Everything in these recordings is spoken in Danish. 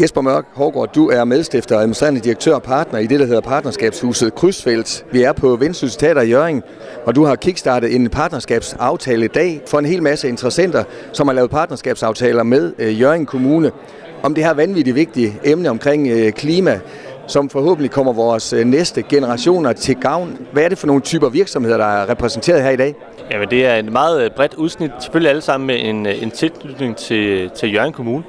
Jesper Mørk Hårgaard, du er medstifter og administrerende direktør og partner i det, der hedder Partnerskabshuset Krydsfelt. Vi er på Vendsyssel Teater i Jøring, og du har kickstartet en partnerskabsaftale i dag for en hel masse interessenter, som har lavet partnerskabsaftaler med øh, Kommune om det her vanvittigt vigtige emne omkring øh, klima, som forhåbentlig kommer vores øh, næste generationer til gavn. Hvad er det for nogle typer virksomheder, der er repræsenteret her i dag? Jamen, det er en meget øh, bredt udsnit. Selvfølgelig alle sammen med en, øh, en tilknytning til, til Jørgen Kommune.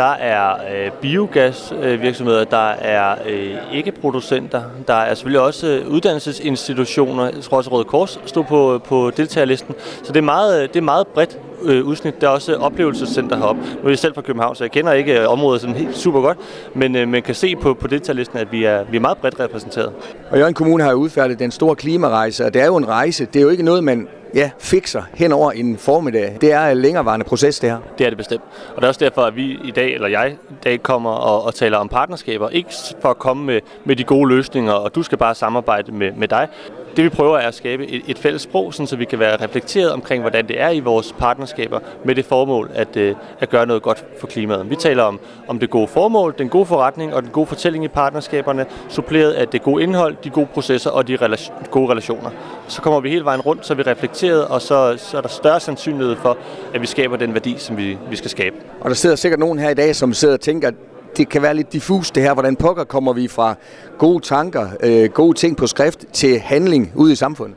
Der er øh, biogasvirksomheder, der er øh, ikke-producenter, der er selvfølgelig også øh, uddannelsesinstitutioner. Jeg tror også Røde Kors stod på, på deltagerlisten. Så det er meget, øh, det er meget bredt øh, udsnit. Der er også øh, oplevelsescenter heroppe. Nu er jeg selv fra København, så jeg kender ikke øh, området sådan helt super godt, men øh, man kan se på, på deltagerlisten, at vi er, vi er meget bredt repræsenteret. Og Jørgen Kommune har udfærdet den store klimarejse, og det er jo en rejse. Det er jo ikke noget, man ja, fikser hen over en formiddag. Det er en længerevarende proces, det her. Det er det bestemt. Og det er også derfor, at vi i dag, eller jeg i dag, kommer og, og taler om partnerskaber. Ikke for at komme med, med de gode løsninger, og du skal bare samarbejde med, med dig. Det vi prøver er at skabe et, et fælles sprog, sådan, så vi kan være reflekteret omkring, hvordan det er i vores partnerskaber, med det formål at, øh, at gøre noget godt for klimaet. Vi taler om, om det gode formål, den gode forretning og den gode fortælling i partnerskaberne, suppleret af det gode indhold, de gode processer og de relation, gode relationer. Så kommer vi hele vejen rundt, så er vi reflekteret, og så, så er der større sandsynlighed for, at vi skaber den værdi, som vi, vi skal skabe. Og der sidder sikkert nogen her i dag, som sidder og tænker, det kan være lidt diffust det her. Hvordan pokker kommer vi fra gode tanker, øh, gode ting på skrift til handling ud i samfundet?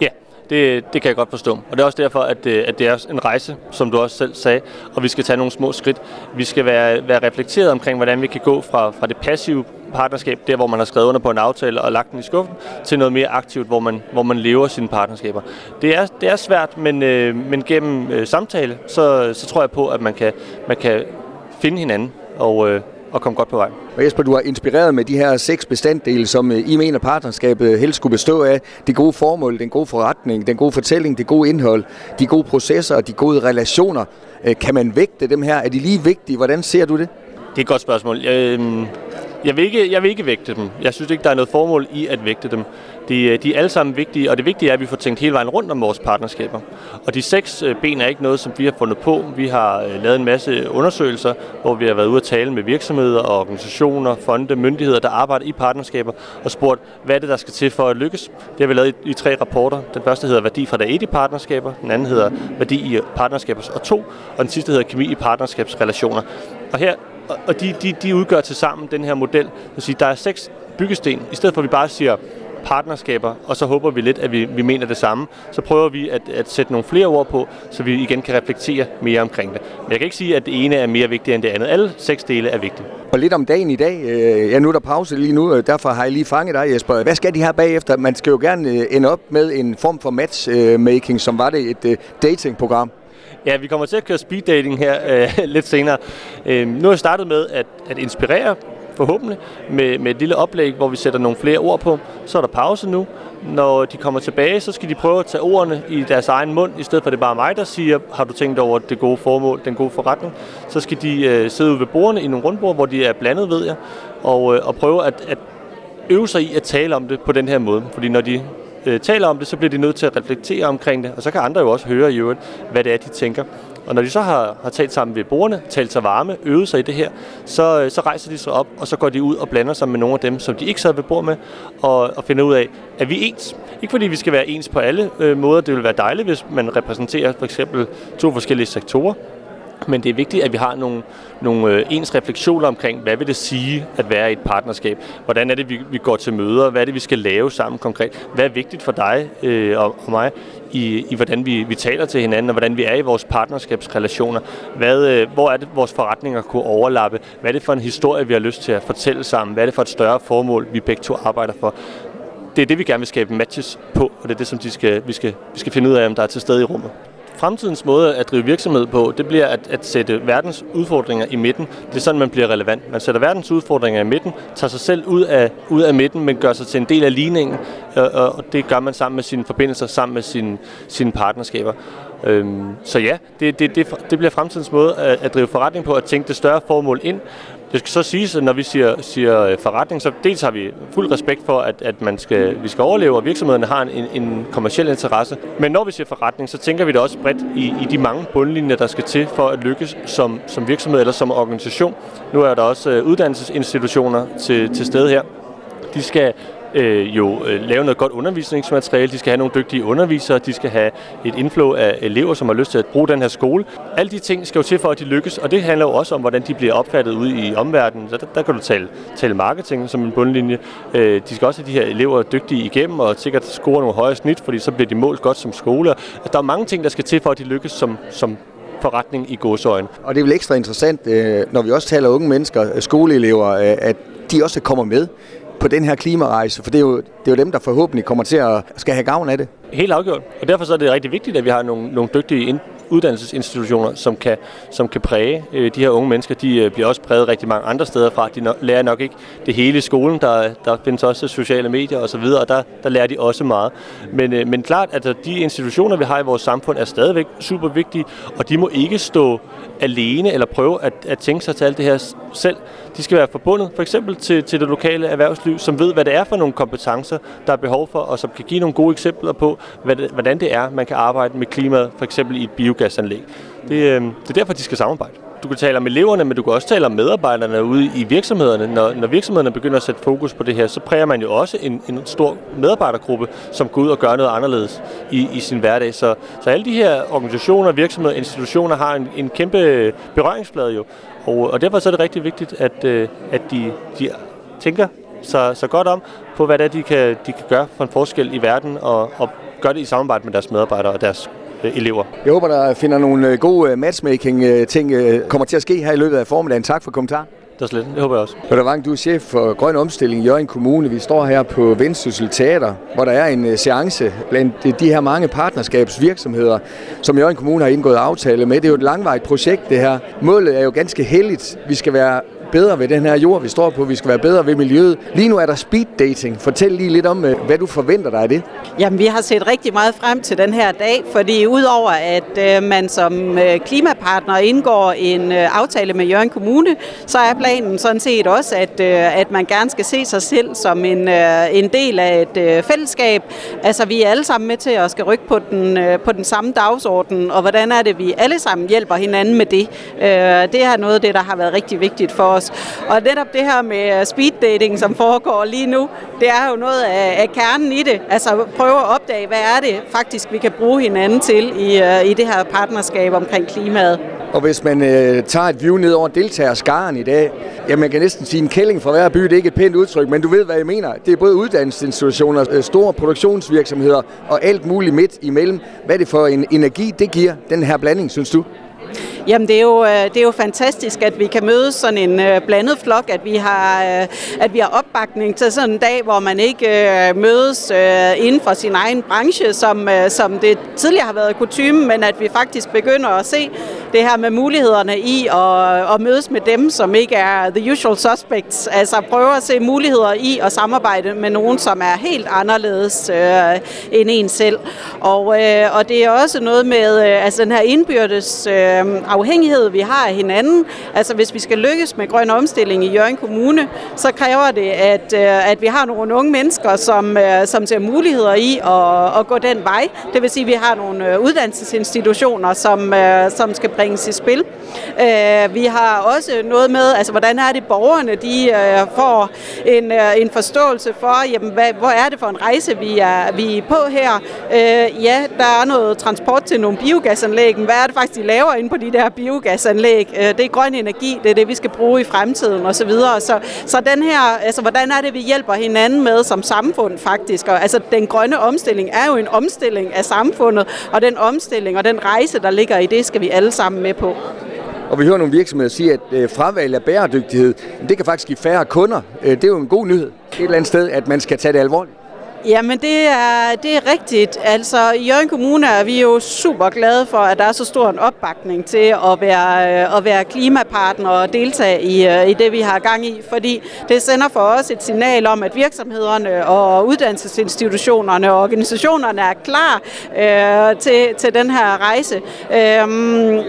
Ja, det, det kan jeg godt forstå. Og det er også derfor, at, det, at det er en rejse, som du også selv sagde, og vi skal tage nogle små skridt. Vi skal være, være reflekteret omkring, hvordan vi kan gå fra, fra det passive partnerskab, der hvor man har skrevet under på en aftale og lagt den i skuffen, til noget mere aktivt, hvor man, hvor man lever sine partnerskaber. Det er, det er svært, men, øh, men gennem øh, samtale, så, så tror jeg på, at man kan, man kan finde hinanden og, øh, og komme godt på vej. Og Jesper, du har inspireret med de her seks bestanddele, som øh, I mener partnerskabet helst skulle bestå af. Det gode formål, den gode forretning, den gode fortælling, det gode indhold, de gode processer og de gode relationer. Øh, kan man vægte dem her? Er de lige vigtige? Hvordan ser du det? Det er et godt spørgsmål. Jeg, jeg vil, ikke, jeg vil ikke vægte dem. Jeg synes ikke, der er noget formål i at vægte dem. De, øh, de er alle sammen vigtige, og det vigtige er, at vi får tænkt hele vejen rundt om vores partnerskaber. Og de seks øh, ben er ikke noget, som vi har fundet på. Vi har øh, lavet en masse undersøgelser, hvor vi har været ude at tale med virksomheder, organisationer, fonde, myndigheder, der arbejder i partnerskaber, og spurgt, hvad er det, der skal til for at lykkes. Det har vi lavet i, i tre rapporter. Den første hedder Værdi fra dag 1 i partnerskaber, den anden hedder Værdi i partnerskaber og to, og den sidste hedder Kemi i partnerskabsrelationer. Og her og de, de, de udgør til sammen den her model. Så sige, der er seks byggesten. I stedet for at vi bare siger partnerskaber, og så håber vi lidt, at vi, vi mener det samme, så prøver vi at, at sætte nogle flere ord på, så vi igen kan reflektere mere omkring det. Men jeg kan ikke sige, at det ene er mere vigtigt end det andet. Alle seks dele er vigtige. Og lidt om dagen i dag. Øh, ja, nu er der pause lige nu, derfor har jeg lige fanget dig, Jesper. Hvad skal de her bagefter? Man skal jo gerne øh, ende op med en form for matchmaking, øh, som var det et datingprogram. Ja, vi kommer til at køre speed dating her øh, lidt senere. Øh, nu har jeg startet med at, at inspirere forhåbentlig med, med et lille oplæg, hvor vi sætter nogle flere ord på. Så er der pause nu. Når de kommer tilbage, så skal de prøve at tage ordene i deres egen mund, i stedet for at det bare er mig, der siger, har du tænkt over det gode formål, den gode forretning. Så skal de øh, sidde ude ved bordene i nogle rundbord, hvor de er blandet, ved jeg, og, øh, og prøve at, at øve sig i at tale om det på den her måde. Fordi når de øh, taler om det, så bliver de nødt til at reflektere omkring det, og så kan andre jo også høre i øvrigt, hvad det er, de tænker. Og når de så har, har talt sammen ved bordene, talt sig varme, øvet sig i det her, så, øh, så rejser de sig op, og så går de ud og blander sig med nogle af dem, som de ikke sad ved bord med, og, og finder ud af, at vi ens. Ikke fordi vi skal være ens på alle øh, måder. Det ville være dejligt, hvis man repræsenterer for eksempel to forskellige sektorer, men det er vigtigt, at vi har nogle, nogle øh, ens refleksioner omkring, hvad vil det sige at være i et partnerskab? Hvordan er det, vi, vi går til møder? Hvad er det, vi skal lave sammen konkret? Hvad er vigtigt for dig øh, og, og mig i, i hvordan vi, vi taler til hinanden, og hvordan vi er i vores partnerskabsrelationer? Hvad, øh, hvor er det, vores forretninger kunne overlappe? Hvad er det for en historie, vi har lyst til at fortælle sammen? Hvad er det for et større formål, vi begge to arbejder for? Det er det, vi gerne vil skabe matches på, og det er det, som de skal, vi, skal, vi skal finde ud af, om der er til stede i rummet fremtidens måde at drive virksomhed på, det bliver at, at sætte verdens udfordringer i midten. Det er sådan, man bliver relevant. Man sætter verdens udfordringer i midten, tager sig selv ud af, ud af midten, men gør sig til en del af ligningen, og og det gør man sammen med sine forbindelser, sammen med sine, sine partnerskaber. Øhm, så ja, det, det, det, det bliver fremtidens måde at, at drive forretning på, at tænke det større formål ind, det skal så siges, at når vi siger, siger øh, forretning, så dels har vi fuld respekt for, at, at man skal, vi skal overleve, og virksomhederne har en, en kommersiel interesse. Men når vi siger forretning, så tænker vi det også bredt i, i de mange bundlinjer, der skal til for at lykkes som, som virksomhed eller som organisation. Nu er der også øh, uddannelsesinstitutioner til, til stede her. De skal øh, jo øh, lave noget godt undervisningsmateriale, de skal have nogle dygtige undervisere, de skal have et inflow af elever, som har lyst til at bruge den her skole. Alle de ting skal jo til for, at de lykkes, og det handler jo også om, hvordan de bliver opfattet ude i omverdenen. Så der, der kan du tale, tale marketing som en bundlinje. Øh, de skal også have de her elever dygtige igennem, og sikkert score nogle høje snit, fordi så bliver de målt godt som skole. Altså, der er mange ting, der skal til for, at de lykkes som, som forretning i godsøjen. Og det er vel ekstra interessant, øh, når vi også taler unge mennesker, øh, skoleelever, øh, at de også kommer med på den her klimarejse, for det er, jo, det er jo dem, der forhåbentlig kommer til at skal have gavn af det. Helt afgjort. Og derfor så er det rigtig vigtigt, at vi har nogle, nogle dygtige uddannelsesinstitutioner, som kan, som kan præge øh, de her unge mennesker. De øh, bliver også præget rigtig mange andre steder fra. De no, lærer nok ikke det hele i skolen. Der, der findes også sociale medier osv., og, og der, der lærer de også meget. Men, øh, men klart, at de institutioner, vi har i vores samfund, er stadigvæk super vigtige, og de må ikke stå alene eller prøve at, at tænke sig til alt det her selv. De skal være forbundet for eksempel til, til det lokale erhvervsliv, som ved, hvad det er for nogle kompetencer, der er behov for, og som kan give nogle gode eksempler på, hvad det, hvordan det er, man kan arbejde med klimaet, for eksempel i et biogasanlæg. Det, øh, det er derfor, de skal samarbejde. Du kan tale om eleverne, men du kan også tale om medarbejderne ude i virksomhederne. Når, når virksomhederne begynder at sætte fokus på det her, så præger man jo også en, en stor medarbejdergruppe, som går ud og gør noget anderledes i, i sin hverdag. Så, så alle de her organisationer, virksomheder, institutioner har en, en kæmpe berøringsflade jo. Og, og derfor så er det rigtig vigtigt, at, øh, at de, de tænker så, så godt om på, hvad det er, de kan, de kan gøre for en forskel i verden, og, og gøre det i samarbejde med deres medarbejdere og deres elever. Jeg håber, der finder nogle øh, gode matchmaking-ting kommer til at ske her i løbet af formiddagen. Tak for kommentar. Det er slet. Det håber jeg også. Peter Wang, du er chef for Grøn Omstilling i Jørgen Kommune. Vi står her på Vendsyssel Teater, hvor der er en seance blandt de her mange partnerskabsvirksomheder, som Jørgen Kommune har indgået aftale med. Det er jo et langvejt projekt, det her. Målet er jo ganske heldigt. Vi skal være bedre ved den her jord, vi står på. Vi skal være bedre ved miljøet. Lige nu er der speed dating. Fortæl lige lidt om, øh, hvad du forventer dig af det. Jamen, vi har set rigtig meget frem til den her dag, fordi udover at øh, man som øh, klimapartner indgår en øh, aftale med Jørgen Kommune, så er planen sådan set også, at, øh, at man gerne skal se sig selv som en, øh, en del af et øh, fællesskab. Altså, vi er alle sammen med til at skal rykke på den, øh, på den samme dagsorden, og hvordan er det, vi alle sammen hjælper hinanden med det. Øh, det er noget af det, der har været rigtig vigtigt for os. Og netop det her med øh, speed dating, som foregår lige nu, det er jo noget af, af kernen i det. Altså prøve at opdage, hvad er det faktisk, vi kan bruge hinanden til i, øh, i det her partnerskab omkring klimaet. Og hvis man øh, tager et view ned over deltagerskaren i dag, ja, man kan næsten sige en kælling fra hver by, det er ikke et pænt udtryk, men du ved, hvad jeg mener. Det er både uddannelsesinstitutioner, øh, store produktionsvirksomheder og alt muligt midt imellem. Hvad er det for en energi, det giver, den her blanding, synes du? Jamen det er, jo, øh, det er jo fantastisk, at vi kan møde sådan en øh, blandet flok, at vi har øh, at vi har opbakning til sådan en dag, hvor man ikke mødes inden for sin egen branche, som, som det tidligere har været kutume, men at vi faktisk begynder at se det her med mulighederne i at, at mødes med dem, som ikke er the usual suspects. Altså prøve at se muligheder i at samarbejde med nogen, som er helt anderledes øh, end en selv. Og, øh, og det er også noget med øh, altså den her indbyrdes øh, afhængighed, vi har af hinanden. Altså hvis vi skal lykkes med grøn omstilling i Jørgen Kommune, så kræver det, at, øh, at vi har nogle unge mennesker, som, øh, som ser muligheder i at, at gå den vej. Det vil sige, at vi har nogle øh, uddannelsesinstitutioner, som, øh, som skal bringes i Øh, Vi har også noget med, altså hvordan er det borgerne, de øh, får en, øh, en forståelse for, jamen, hvad, hvor er det for en rejse, vi er, vi er på her. Øh, Ja, der er noget transport til nogle biogasanlæg. Hvad er det faktisk, de laver inde på de der biogasanlæg. Øh, det er grøn energi, det er det, vi skal bruge i fremtiden osv. Så, videre. så, så den her, altså, hvordan er det, vi hjælper hinanden med som samfund faktisk? Og, altså, den grønne omstilling er jo en omstilling af samfundet, og den omstilling og den rejse, der ligger i det, skal vi alle sammen med på. Og vi hører nogle virksomheder sige, at øh, fravalg af bæredygtighed, det kan faktisk give færre kunder. Øh, det er jo en god nyhed et eller andet sted, at man skal tage det alvorligt. Jamen det er, det er rigtigt. Altså i Jørgen Kommune er vi jo super glade for, at der er så stor en opbakning til at være, øh, at være klimapartner og deltage i, øh, i det, vi har gang i. Fordi det sender for os et signal om, at virksomhederne og uddannelsesinstitutionerne og organisationerne er klar øh, til, til den her rejse. Øh,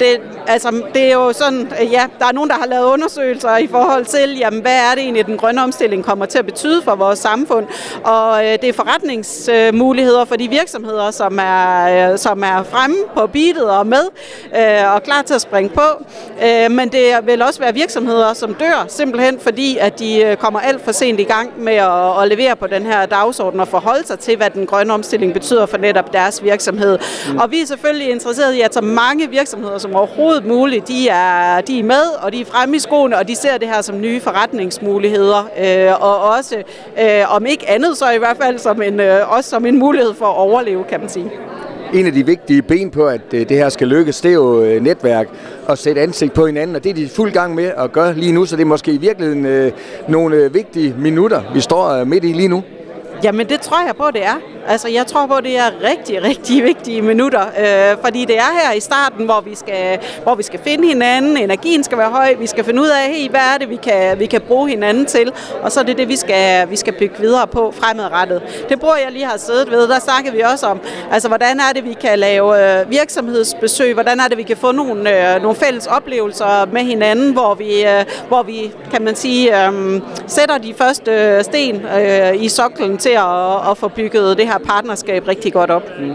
det, altså det er jo sådan, ja, der er nogen, der har lavet undersøgelser i forhold til, jamen hvad er det egentlig, den grønne omstilling kommer til at betyde for vores samfund. Og øh, det er forretningsmuligheder for de virksomheder, som er, øh, som er fremme på beatet og med øh, og klar til at springe på. Øh, men det vil også være virksomheder, som dør, simpelthen fordi, at de øh, kommer alt for sent i gang med at, at levere på den her dagsorden og forholde sig til, hvad den grønne omstilling betyder for netop deres virksomhed. Mm. Og vi er selvfølgelig interesseret i, at så mange virksomheder som overhovedet muligt, de er, de er med, og de er fremme i skoene, og de ser det her som nye forretningsmuligheder. Øh, og også, øh, om ikke andet, så i hvert fald som en, øh, også som en mulighed for at overleve, kan man sige en af de vigtige ben på, at øh, det her skal lykkes, det er jo øh, netværk og sætte ansigt på hinanden, og det er de fuld gang med at gøre lige nu, så det er måske i virkeligheden øh, nogle vigtige minutter, vi står midt i lige nu. Jamen det tror jeg på, det er. Altså, jeg tror på, at det er rigtig, rigtig vigtige minutter, øh, fordi det er her i starten, hvor vi, skal, hvor vi skal finde hinanden, energien skal være høj, vi skal finde ud af, hey, hvad er det, vi kan, vi kan bruge hinanden til, og så er det det, vi skal, vi skal bygge videre på fremadrettet. Det bruger jeg lige har siddet ved, der snakkede vi også om, altså, hvordan er det, vi kan lave øh, virksomhedsbesøg, hvordan er det, vi kan få nogle, øh, nogle fælles oplevelser med hinanden, hvor vi, øh, hvor vi kan man sige, øh, sætter de første øh, sten øh, i soklen til at, at få bygget det her her partnerskab rigtig godt op. Mm.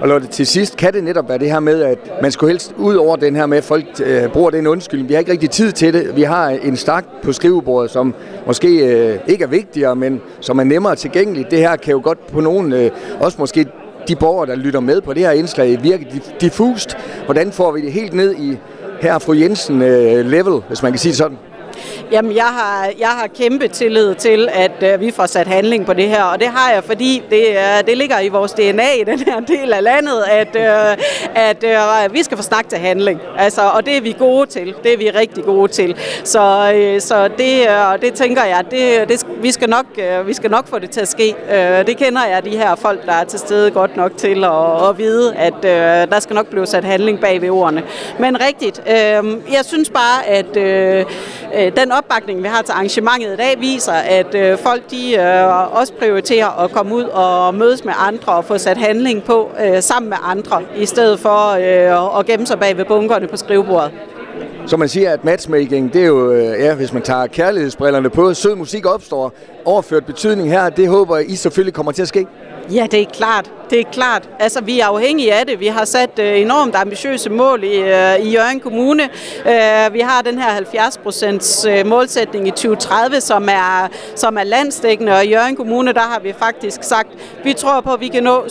Og Lotte, til sidst kan det netop være det her med, at man skulle helst ud over den her med, at folk øh, bruger den undskyldning. Vi har ikke rigtig tid til det. Vi har en stak på skrivebordet, som måske øh, ikke er vigtigere, men som er nemmere tilgængelig. Det her kan jo godt på nogen, øh, også måske de borgere, der lytter med på det her indslag, virke diffust. Hvordan får vi det helt ned i her fru Jensen øh, level, hvis man kan sige det sådan? Jamen, jeg har, jeg har kæmpe tillid til, at øh, vi får sat handling på det her, og det har jeg, fordi det, øh, det ligger i vores DNA i den her del af landet, at, øh, at øh, vi skal få snak til handling. Altså, og det er vi gode til. Det er vi rigtig gode til. Så, øh, så det, øh, det tænker jeg, det, det, vi, skal nok, øh, vi skal nok få det til at ske. Øh, det kender jeg, de her folk, der er til stede godt nok til at, at vide, at øh, der skal nok blive sat handling bag ved ordene. Men rigtigt, øh, jeg synes bare, at øh, den opbakning, vi har til arrangementet i dag, viser, at øh, folk de øh, også prioriterer at komme ud og mødes med andre og få sat handling på øh, sammen med andre, i stedet for øh, at gemme sig bag ved bunkerne på skrivebordet. Så man siger, at matchmaking, det er jo, øh, ja, hvis man tager kærlighedsbrillerne på, sød musik opstår, overført betydning her, det håber I selvfølgelig kommer til at ske. Ja, det er klart. Det er klart. Altså, vi er afhængige af det. Vi har sat øh, enormt ambitiøse mål i, øh, i Jørgen Kommune. Øh, vi har den her 70 uh, øh, målsætning i 2030, som er, som er landsdækkende, og i Jørgen Kommune, der har vi faktisk sagt, vi tror på, at vi kan nå 87%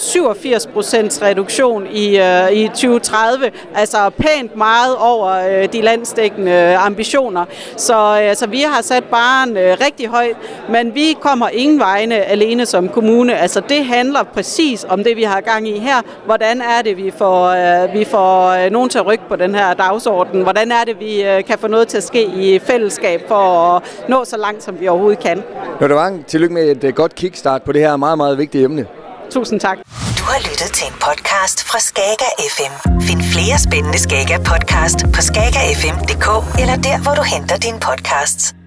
reduktion i, øh, i 2030. Altså pænt meget over øh, de landsdækkende ambitioner. Så uh, vi har sat baren øh, rigtig højt, men vi kommer ingen vegne alene som kommune. Altså, det handler præcis om det, vi har gang i her. Hvordan er det, vi får, øh, vi får øh, nogen til at rykke på den her dagsorden? Hvordan er det, vi øh, kan få noget til at ske i fællesskab for at nå så langt, som vi overhovedet kan? Det var tillykke med et øh, godt kickstart på det her meget, meget vigtige emne. Tusind tak. Du har lyttet til en podcast fra Skager FM. Find flere spændende Skager podcast på skagerfm.dk eller der, hvor du henter dine podcasts.